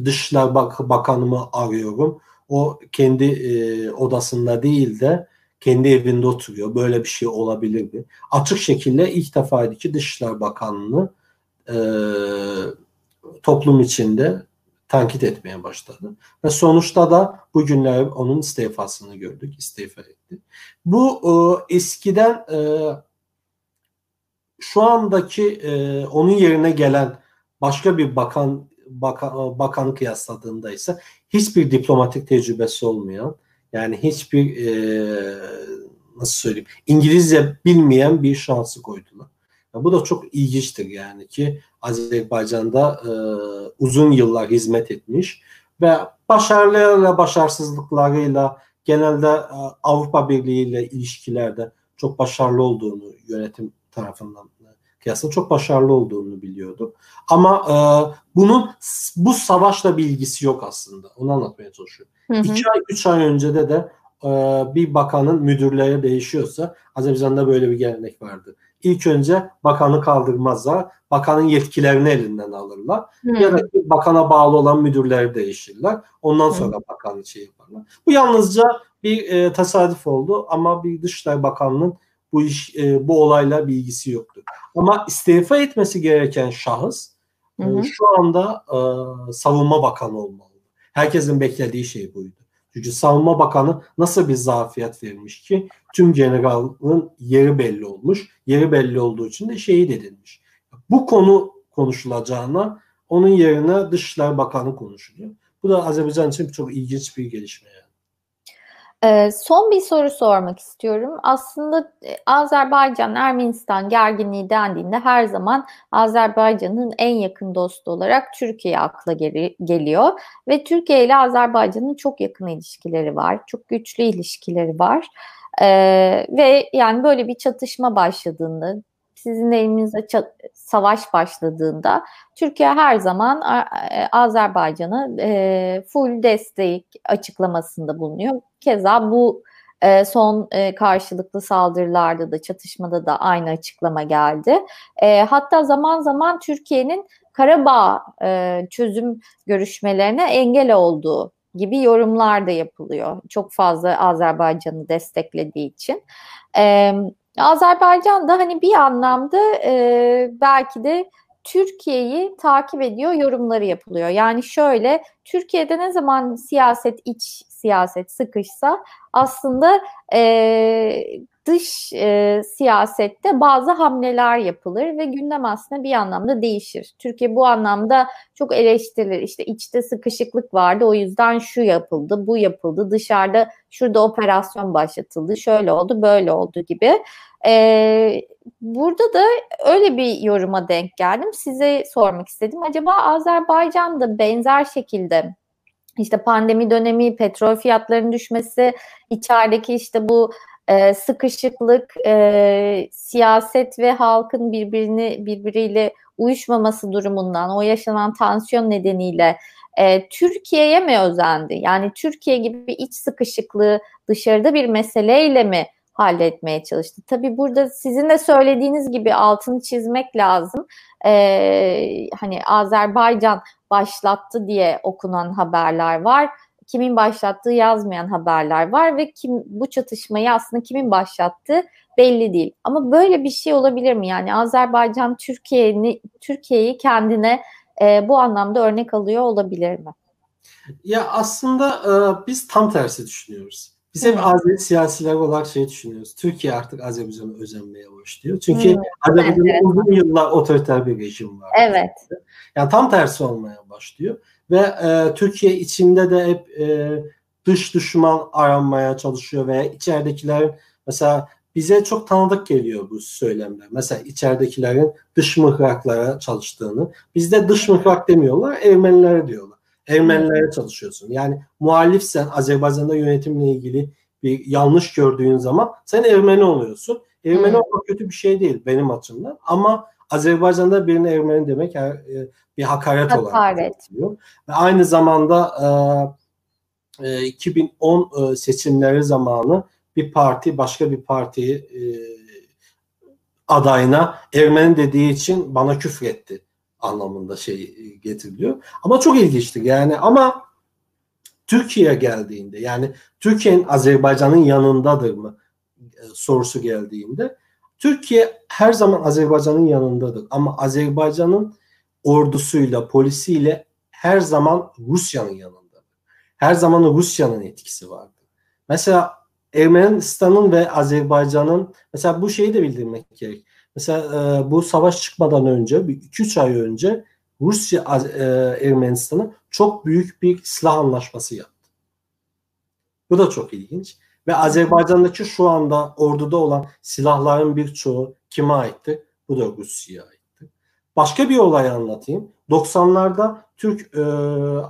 Dışişler Bak Bakanımı arıyorum. O kendi e, odasında değil de kendi evinde oturuyor. Böyle bir şey olabilir mi? Açık şekilde ilk defa ki Dışişler Bakanlığı e, toplum içinde tankit etmeye başladı. Ve sonuçta da bugünler onun istifasını gördük. İstifa etti. Bu e, eskiden e, şu andaki e, onun yerine gelen başka bir bakan bakan, bakan kıyasladığında ise hiçbir diplomatik tecrübesi olmayan yani hiçbir e, nasıl söyleyeyim İngilizce bilmeyen bir şansı koydular. Bu da çok ilginçtir yani ki Azerbaycan'da e, uzun yıllar hizmet etmiş ve başarılarıyla başarısızlıklarıyla genelde e, Avrupa Birliği ile ilişkilerde çok başarılı olduğunu yönetim tarafından kıyasla çok başarılı olduğunu biliyordu. Ama e, bunun bu savaşla bir ilgisi yok aslında. Onu anlatmaya çalışıyorum. Hı hı. İki ay, üç ay önce de de e, bir bakanın müdürleri değişiyorsa Azerbaycan'da böyle bir gelenek vardı ilk önce bakanı kaldırmazlar. Bakanın yetkilerini elinden alırlar. Hmm. Ya da bakana bağlı olan müdürleri değişirler. Ondan sonra hmm. bakanı şey yaparlar. Bu yalnızca bir e, tesadüf oldu ama bir Dışişleri Bakanlığı'nın bu iş e, bu olayla bilgisi yoktu. Ama istifa etmesi gereken şahıs e, şu anda e, savunma bakanı olmalı. Herkesin beklediği şey buydu. Çünkü Savunma Bakanı nasıl bir zafiyet vermiş ki tüm generalın yeri belli olmuş. Yeri belli olduğu için de şehit edilmiş. Bu konu konuşulacağına onun yerine Dışişler Bakanı konuşuluyor. Bu da Azerbaycan için çok ilginç bir gelişme. Yani. Ee, son bir soru sormak istiyorum. Aslında e, Azerbaycan, Ermenistan gerginliği dendiğinde her zaman Azerbaycan'ın en yakın dostu olarak Türkiye akla geri, geliyor. Ve Türkiye ile Azerbaycan'ın çok yakın ilişkileri var. Çok güçlü ilişkileri var. Ee, ve yani böyle bir çatışma başladığında sizin elinizde savaş başladığında Türkiye her zaman e, Azerbaycan'a e, full destek açıklamasında bulunuyor. Keza bu e, son karşılıklı saldırılarda da çatışmada da aynı açıklama geldi. Hatta zaman zaman Türkiye'nin Karabağ çözüm görüşmelerine engel olduğu gibi yorumlar da yapılıyor. Çok fazla Azerbaycan'ı desteklediği için. Azerbaycan da hani bir anlamda e, belki de Türkiye'yi takip ediyor yorumları yapılıyor. Yani şöyle Türkiye'de ne zaman siyaset iç siyaset sıkışsa aslında e, dış e, siyasette bazı hamleler yapılır ve gündem aslında bir anlamda değişir. Türkiye bu anlamda çok eleştirilir. İşte içte sıkışıklık vardı o yüzden şu yapıldı, bu yapıldı, dışarıda şurada operasyon başlatıldı, şöyle oldu, böyle oldu gibi. E, burada da öyle bir yoruma denk geldim. Size sormak istedim. Acaba Azerbaycan'da benzer şekilde işte pandemi dönemi, petrol fiyatlarının düşmesi, içerideki işte bu e, sıkışıklık, e, siyaset ve halkın birbirini birbiriyle uyuşmaması durumundan, o yaşanan tansiyon nedeniyle e, Türkiye'ye mi özendi? Yani Türkiye gibi bir iç sıkışıklığı dışarıda bir meseleyle mi halletmeye çalıştı? Tabii burada sizin de söylediğiniz gibi altını çizmek lazım. Ee, hani Azerbaycan başlattı diye okunan haberler var kimin başlattığı yazmayan haberler var ve kim bu çatışmayı aslında kimin başlattığı belli değil. Ama böyle bir şey olabilir mi? Yani Azerbaycan Türkiye'yi Türkiye'yi kendine e, bu anlamda örnek alıyor olabilir mi? Ya aslında e, biz tam tersi düşünüyoruz. Biz hep Azeri siyasiler olarak şey düşünüyoruz. Türkiye artık Azerbaycan'a özenmeye başlıyor. Çünkü hmm. Azerbaycan'da evet, uzun yıllar otoriter bir rejim var. Evet. Yani tam tersi olmaya başlıyor. Ve e, Türkiye içinde de hep e, dış düşman aranmaya çalışıyor veya içeridekiler mesela bize çok tanıdık geliyor bu söylemler. Mesela içeridekilerin dış mıhraklara çalıştığını. Bizde dış mıhrak demiyorlar, Ermenilere diyorlar. Ermenilere çalışıyorsun. Yani muhalifsen Azerbaycan'da yönetimle ilgili bir yanlış gördüğün zaman sen Ermeni oluyorsun. Ermeni olmak kötü bir şey değil benim açımdan. Ama Azerbaycan'da birine Ermeni demek her, e, bir hakaret, hakaret. olarak görülüyor. Ve aynı zamanda e, e, 2010 e, seçimleri zamanı bir parti başka bir parti e, adayına Ermeni dediği için bana küfretti anlamında şey getiriliyor. Ama çok ilginçtir yani ama Türkiye geldiğinde yani Türkiye'nin Azerbaycan'ın yanındadır mı e, sorusu geldiğinde Türkiye her zaman Azerbaycan'ın yanındadır ama Azerbaycan'ın ordusuyla, polisiyle her zaman Rusya'nın yanındadır. Her zaman Rusya'nın etkisi vardır. Mesela Ermenistan'ın ve Azerbaycan'ın mesela bu şeyi de bildirmek gerek. Mesela e, bu savaş çıkmadan önce 2-3 ay önce Rusya e, Ermenistan'a çok büyük bir silah anlaşması yaptı. Bu da çok ilginç. Ve Azerbaycan'daki şu anda orduda olan silahların birçoğu kime aitti? Bu da Rusya'ya aitti. Başka bir olay anlatayım. 90'larda Türk e,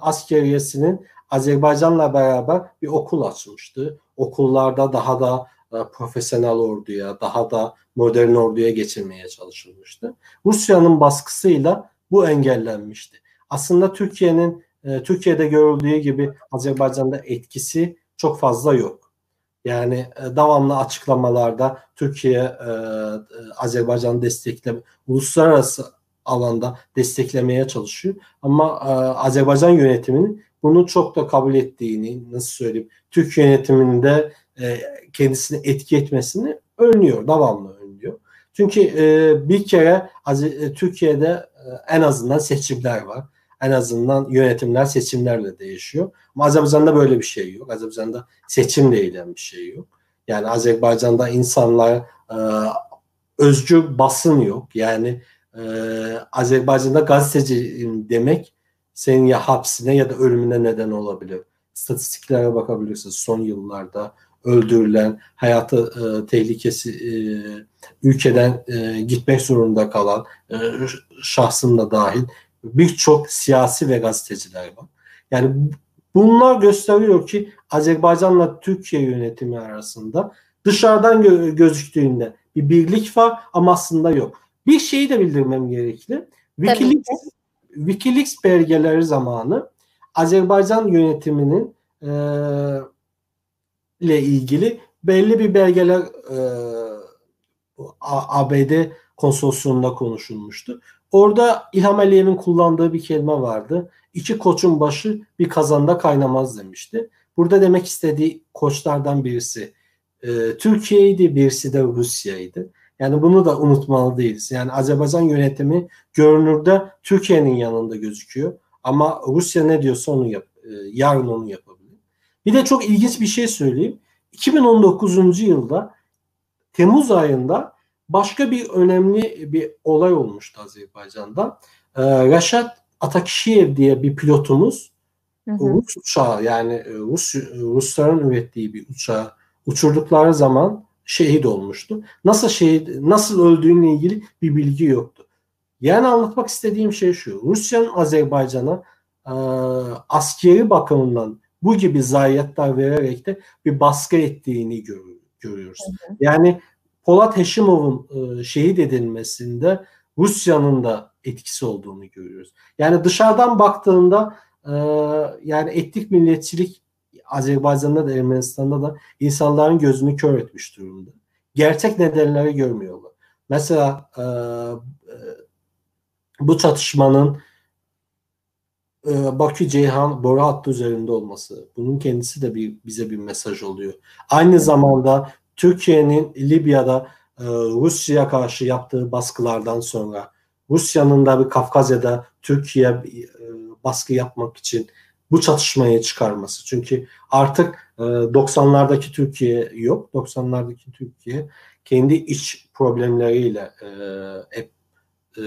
askeriyesinin Azerbaycan'la beraber bir okul açmıştı. Okullarda daha da profesyonel orduya, daha da modern orduya geçirmeye çalışılmıştı. Rusya'nın baskısıyla bu engellenmişti. Aslında Türkiye'nin e, Türkiye'de görüldüğü gibi Azerbaycan'da etkisi çok fazla yok. Yani e, devamlı açıklamalarda Türkiye e, Azerbaycan'ı destekleme, uluslararası alanda desteklemeye çalışıyor. Ama Azerbaycan yönetiminin bunu çok da kabul ettiğini, nasıl söyleyeyim, Türk yönetiminde e, kendisini etki etmesini önlüyor, devamlı önlüyor. Çünkü e, bir kere e, Türkiye'de e, en azından seçimler var en azından yönetimler seçimlerle değişiyor. Ama Azerbaycan'da böyle bir şey yok. Azerbaycan'da seçimle eylem bir şey yok. Yani Azerbaycan'da insanlar e, özgür basın yok. Yani e, Azerbaycan'da gazeteci demek senin ya hapsine ya da ölümüne neden olabilir. Statistiklere bakabilirsiniz. Son yıllarda öldürülen, hayatı e, tehlikesi e, ülkeden e, gitmek zorunda kalan e, şahsın da dahil birçok siyasi ve gazeteciler var. Yani bunlar gösteriyor ki Azerbaycan'la Türkiye yönetimi arasında dışarıdan gö- gözüktüğünde bir birlik var ama aslında yok. Bir şeyi de bildirmem gerekli. Wikileaks, Wikileaks belgeleri zamanı Azerbaycan yönetiminin e, ile ilgili belli bir belgeler e, ABD konsorsiyonunda konuşulmuştu. Orada İlham Aliyev'in kullandığı bir kelime vardı. İki koçun başı bir kazanda kaynamaz demişti. Burada demek istediği koçlardan birisi e, Türkiye'ydi, birisi de Rusya'ydı. Yani bunu da unutmalı değiliz. Yani Azerbaycan yönetimi görünürde Türkiye'nin yanında gözüküyor. Ama Rusya ne diyorsa onu yap, e, yarın onu yapabilir. Bir de çok ilginç bir şey söyleyeyim. 2019. yılda Temmuz ayında başka bir önemli bir olay olmuştu Azerbaycan'da. Ee, Raşat Atakişiyev diye bir pilotumuz hı hı. Rus uçağı yani e, Rus Rusların ürettiği bir uçağı uçurdukları zaman şehit olmuştu. Nasıl şehit nasıl öldüğüyle ilgili bir bilgi yoktu. Yani anlatmak istediğim şey şu. Rusya'nın Azerbaycan'a e, askeri bakımından bu gibi zayiatlar vererek de bir baskı ettiğini görüyoruz. Hı hı. Yani Polat Heşimov'un e, şehit edilmesinde Rusya'nın da etkisi olduğunu görüyoruz. Yani dışarıdan baktığında e, yani etnik milliyetçilik Azerbaycan'da da Ermenistan'da da insanların gözünü kör etmiş durumda. Gerçek nedenleri görmüyorlar. Mesela e, e, bu çatışmanın Bakü Ceyhan boru hattı üzerinde olması bunun kendisi de bir bize bir mesaj oluyor. Aynı zamanda Türkiye'nin Libya'da e, Rusya'ya karşı yaptığı baskılardan sonra Rusya'nın da bir Kafkasya'da Türkiye e, baskı yapmak için bu çatışmayı çıkarması. Çünkü artık e, 90'lardaki Türkiye yok. 90'lardaki Türkiye kendi iç problemleriyle e, hep e,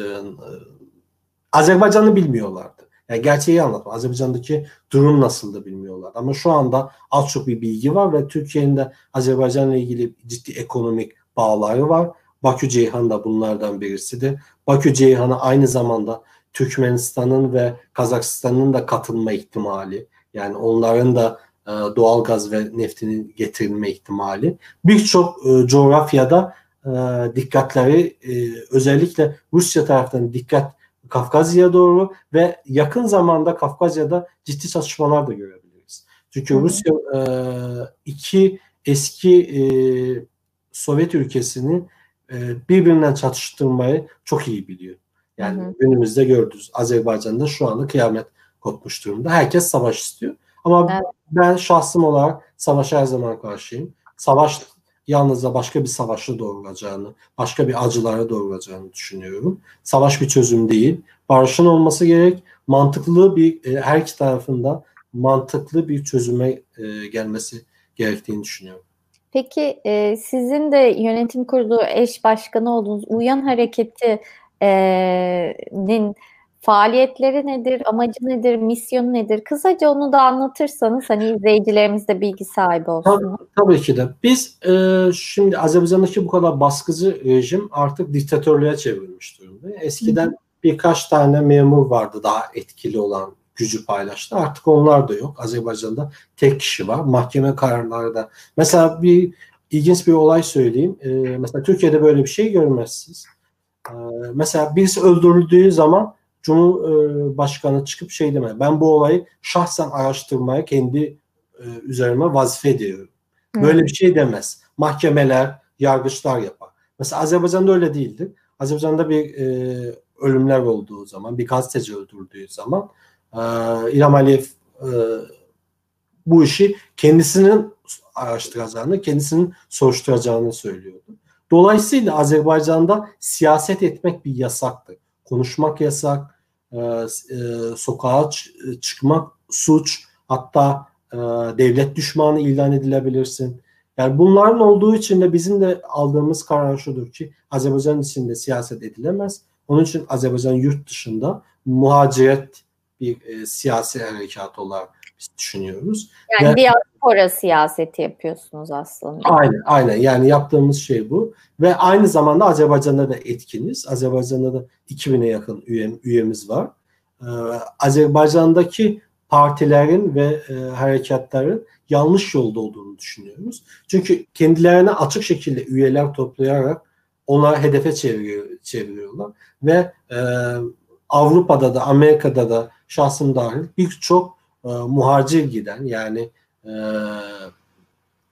Azerbaycan'ı bilmiyorlardı. Yani gerçeği anlatma. Azerbaycan'daki durum nasıl da bilmiyorlar. Ama şu anda az çok bir bilgi var ve Türkiye'nin de Azerbaycan'la ilgili ciddi ekonomik bağları var. Bakü Ceyhan da bunlardan birisidir. Bakü Ceyhan'a aynı zamanda Türkmenistan'ın ve Kazakistan'ın da katılma ihtimali yani onların da e, doğal gaz ve neftinin getirilme ihtimali birçok e, coğrafyada e, dikkatleri özellikle Rusya tarafından dikkat Kafkasya'ya doğru ve yakın zamanda Kafkasya'da ciddi çatışmalar da görebiliriz. Çünkü Hı. Rusya e, iki eski e, Sovyet ülkesini e, birbirinden çatıştırmayı çok iyi biliyor. Yani hı günümüzde gördünüz Azerbaycan'da şu anda kıyamet kopmuş durumda. Herkes savaş istiyor. Ama evet. ben şahsım olarak savaşa her zaman karşıyım. Savaş yalnızca başka bir savaşı doğuracağını, başka bir acılara doğuracağını düşünüyorum. Savaş bir çözüm değil. Barışın olması gerek. Mantıklı bir e, her iki tarafında mantıklı bir çözüme e, gelmesi gerektiğini düşünüyorum. Peki e, sizin de yönetim kurulu eş başkanı olduğunuz Uyan Hareketi'nin faaliyetleri nedir, amacı nedir, misyonu nedir? Kısaca onu da anlatırsanız hani izleyicilerimiz de bilgi sahibi olsun. Tabii, tabii ki de. Biz e, şimdi Azerbaycan'daki bu kadar baskıcı rejim artık diktatörlüğe çevrilmiş durumda. Eskiden Hı. birkaç tane memur vardı daha etkili olan gücü paylaştı. Artık onlar da yok. Azerbaycan'da tek kişi var. Mahkeme kararları da. Mesela bir ilginç bir olay söyleyeyim. Ee, mesela Türkiye'de böyle bir şey görmezsiniz. Ee, mesela birisi öldürüldüğü zaman Cumhurbaşkanı çıkıp şey deme. Ben bu olayı şahsen araştırmaya kendi e, üzerime vazife ediyorum. Böyle bir şey demez. Mahkemeler, yargıçlar yapar. Mesela Azerbaycan'da öyle değildi. Azerbaycan'da bir e, ölümler olduğu zaman, bir gazeteci öldürdüğü zaman e, İlham Aliyev e, bu işi kendisinin araştıracağını, kendisinin soruşturacağını söylüyordu. Dolayısıyla Azerbaycan'da siyaset etmek bir yasaktır. Konuşmak yasak, e, e, sokağa çıkmak suç, hatta e, devlet düşmanı ilan edilebilirsin. Yani bunların olduğu için de bizim de aldığımız karar şudur ki Azerbaycan içinde siyaset edilemez. Onun için Azerbaycan yurt dışında muhaciret bir e, siyasi harekat olarak biz düşünüyoruz. Yani Ve, diaspora siyaseti yapıyorsunuz aslında. Aynen, aynen. Yani yaptığımız şey bu. Ve aynı zamanda Azerbaycan'da da etkiniz. Azerbaycan'da da 2000'e yakın üye, üyemiz var. Ee, Azerbaycan'daki partilerin ve e, harekatların yanlış yolda olduğunu düşünüyoruz. Çünkü kendilerine açık şekilde üyeler toplayarak onları hedefe çeviriyor, çeviriyorlar ve e, Avrupa'da da Amerika'da da şahsım dahil birçok e, muhacir giden yani e,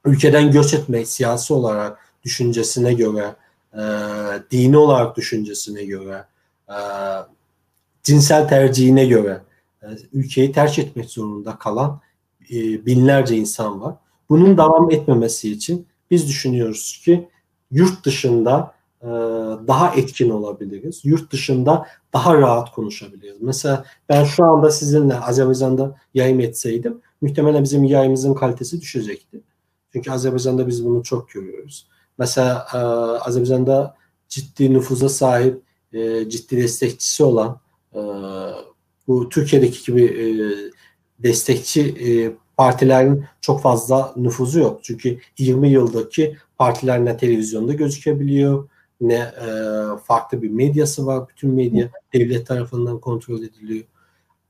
ülkeden göç etmek siyasi olarak düşüncesine göre e, dini olarak düşüncesine göre e, cinsel tercihine göre e, ülkeyi tercih etmek zorunda kalan e, binlerce insan var. Bunun devam etmemesi için biz düşünüyoruz ki yurt dışında e, daha etkin olabiliriz. Yurt dışında daha rahat konuşabiliriz. Mesela ben şu anda sizinle Azerbaycan'da yayın etseydim muhtemelen bizim yayımızın kalitesi düşecekti. Çünkü Azerbaycan'da biz bunu çok görüyoruz. Mesela e, Azerbaycan'da ciddi nüfuza sahip, e, ciddi destekçisi olan e, bu Türkiye'deki gibi e, destekçi e, partilerin çok fazla nüfuzu yok. Çünkü 20 yıldaki partiler ne televizyonda gözükebiliyor ne e, farklı bir medyası var. Bütün medya devlet tarafından kontrol ediliyor.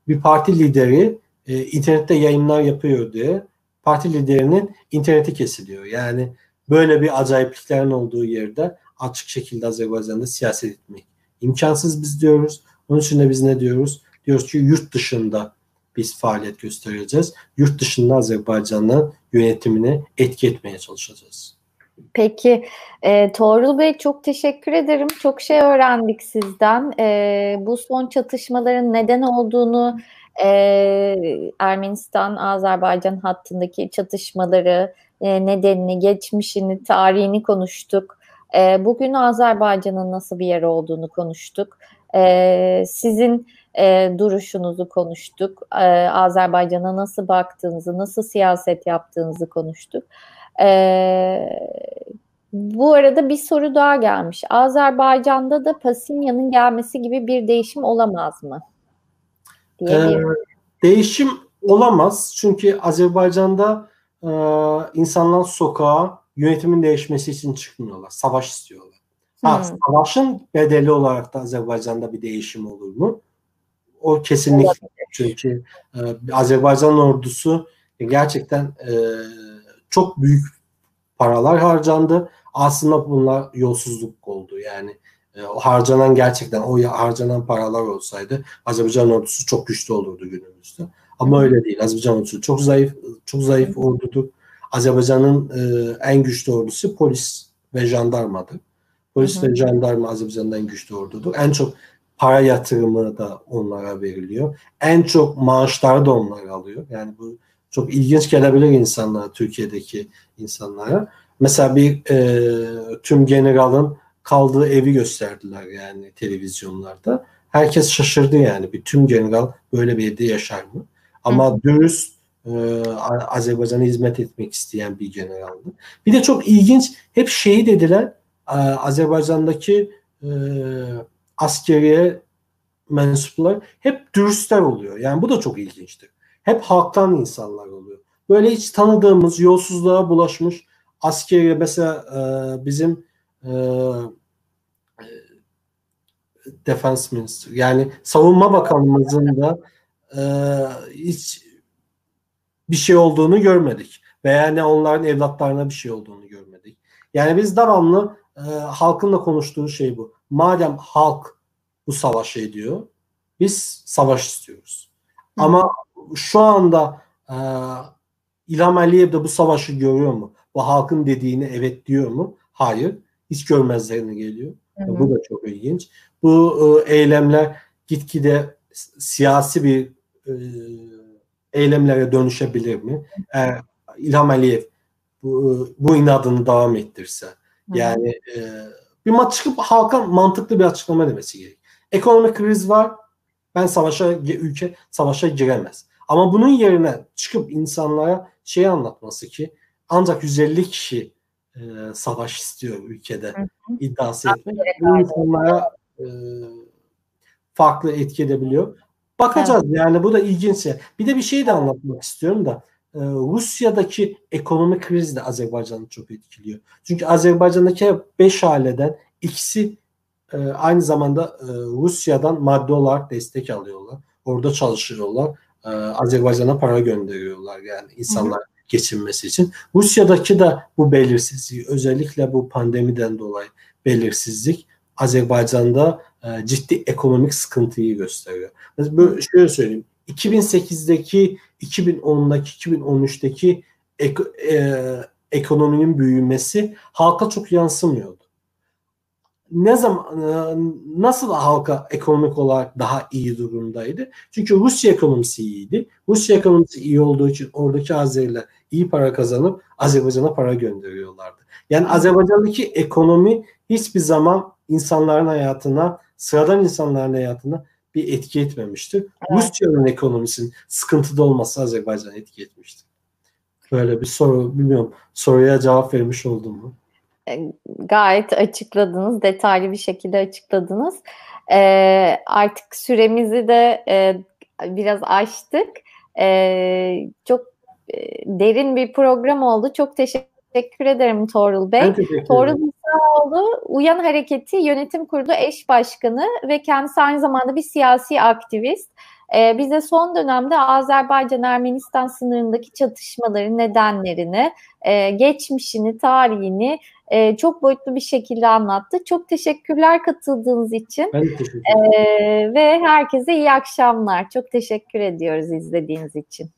Bir parti lideri e, internette yayınlar yapıyor diye parti liderinin interneti kesiliyor. Yani böyle bir acayipliklerin olduğu yerde açık şekilde Azerbaycan'da siyaset etmek imkansız biz diyoruz. Onun için de biz ne diyoruz? Diyoruz ki yurt dışında biz faaliyet göstereceğiz. Yurt dışında Azerbaycan'ın yönetimine etki etmeye çalışacağız. Peki e, Tuğrul Bey çok teşekkür ederim. Çok şey öğrendik sizden. E, bu son çatışmaların neden olduğunu e, Ermenistan-Azerbaycan hattındaki çatışmaları, e, nedenini, geçmişini, tarihini konuştuk. E, bugün Azerbaycan'ın nasıl bir yer olduğunu konuştuk. E, sizin e, duruşunuzu konuştuk. E, Azerbaycan'a nasıl baktığınızı, nasıl siyaset yaptığınızı konuştuk. E, bu arada bir soru daha gelmiş. Azerbaycan'da da Pasinyan'ın gelmesi gibi bir değişim olamaz mı? Diye ee, değişim olamaz. Çünkü Azerbaycan'da e, insanlar sokağa yönetimin değişmesi için çıkmıyorlar. Savaş istiyorlar. Hmm. Ha, savaşın bedeli olarak da Azerbaycan'da bir değişim olur mu? O kesinlikle. Olabilir. Çünkü e, Azerbaycan ordusu gerçekten e, çok büyük paralar harcandı. Aslında bunlar yolsuzluk oldu. Yani e, harcanan gerçekten o harcanan paralar olsaydı Azerbaycan ordusu çok güçlü olurdu günümüzde. Ama öyle değil. Azerbaycan ordusu çok zayıf, çok zayıf ordudur. Azerbaycan'ın e, en güçlü ordusu polis ve jandarmadır. Polis hı hı. ve jandarma Azerbaycan'ın en güçlü ordudur. En çok para yatırımı da onlara veriliyor. En çok maaşları da onlar alıyor. Yani bu çok ilginç gelebilir insanlara, Türkiye'deki insanlara. Mesela bir e, tüm generalın kaldığı evi gösterdiler yani televizyonlarda. Herkes şaşırdı yani bir tüm general böyle bir evde yaşar mı? Ama Hı. dürüst e, Azerbaycan'a hizmet etmek isteyen bir generaldı. Bir de çok ilginç hep şeyi dediler e, Azerbaycan'daki e, askeriye mensuplar hep dürüstler oluyor. Yani bu da çok ilginçtir. Hep halktan insanlar oluyor. Böyle hiç tanıdığımız yolsuzluğa bulaşmış askeri mesela e, bizim e, Defense Minister yani savunma bakanımızın da e, hiç bir şey olduğunu görmedik. Veya ne onların evlatlarına bir şey olduğunu görmedik. Yani biz devamlı e, halkın konuştuğu şey bu. Madem halk bu savaşı ediyor, biz savaş istiyoruz. Hı. Ama şu anda e, İlham Aliyev de bu savaşı görüyor mu? Bu halkın dediğini evet diyor mu? Hayır. Hiç görmezlerine geliyor. Hı hı. Bu da çok ilginç. Bu e, eylemler gitgide siyasi bir e, eylemlere dönüşebilir mi? Eğer İlham Aliyev bu, bu inadını devam ettirse. Yani e, bir maç çıkıp halka mantıklı bir açıklama demesi gerek. Ekonomik kriz var. Ben savaşa ülke savaşa giremez. Ama bunun yerine çıkıp insanlara şey anlatması ki ancak 150 kişi e, savaş istiyor ülkede hı hı. iddiası etmek. Bu insanlara e, farklı etki edebiliyor. Bakacağız evet. yani bu da ilginç. Bir de bir şey de anlatmak istiyorum da e, Rusya'daki ekonomik kriz de Azerbaycan'ı çok etkiliyor. Çünkü Azerbaycan'daki 5 aileden ikisi e, aynı zamanda e, Rusya'dan maddi olarak destek alıyorlar. Orada çalışıyorlar. E, Azerbaycan'a para gönderiyorlar yani insanlar Hı-hı. Geçinmesi için. Rusya'daki de bu belirsizliği özellikle bu pandemiden dolayı belirsizlik Azerbaycan'da e, ciddi ekonomik sıkıntıyı gösteriyor. Böyle şöyle söyleyeyim. 2008'deki, 2010'daki, 2013'teki ek, e, ekonominin büyümesi halka çok yansımıyordu. Ne zaman e, nasıl halka ekonomik olarak daha iyi durumdaydı? Çünkü Rusya ekonomisi iyiydi. Rusya ekonomisi iyi olduğu için oradaki Azeriler iyi para kazanıp Azerbaycan'a para gönderiyorlardı. Yani Azerbaycan'daki ekonomi hiçbir zaman insanların hayatına, sıradan insanların hayatına bir etki etmemiştir. Evet. Rusya'nın ekonomisinin sıkıntıda olması Azerbaycan'a etki etmiştir. Böyle bir soru, bilmiyorum soruya cevap vermiş oldum mu? E, gayet açıkladınız, detaylı bir şekilde açıkladınız. Ee, artık süremizi de e, biraz açtık. Ee, çok e, derin bir program oldu. Çok teşekkür ederim Torul Bey. Torul Musaoğlu Uyan Hareketi Yönetim Kurulu eş başkanı ve kendisi aynı zamanda bir siyasi aktivist. Ee, bize son dönemde Azerbaycan-Ermenistan sınırındaki çatışmaların nedenlerini, e, geçmişini, tarihini e, çok boyutlu bir şekilde anlattı. Çok teşekkürler katıldığınız için. Ben teşekkür ederim. E, ve herkese iyi akşamlar. Çok teşekkür ediyoruz izlediğiniz için.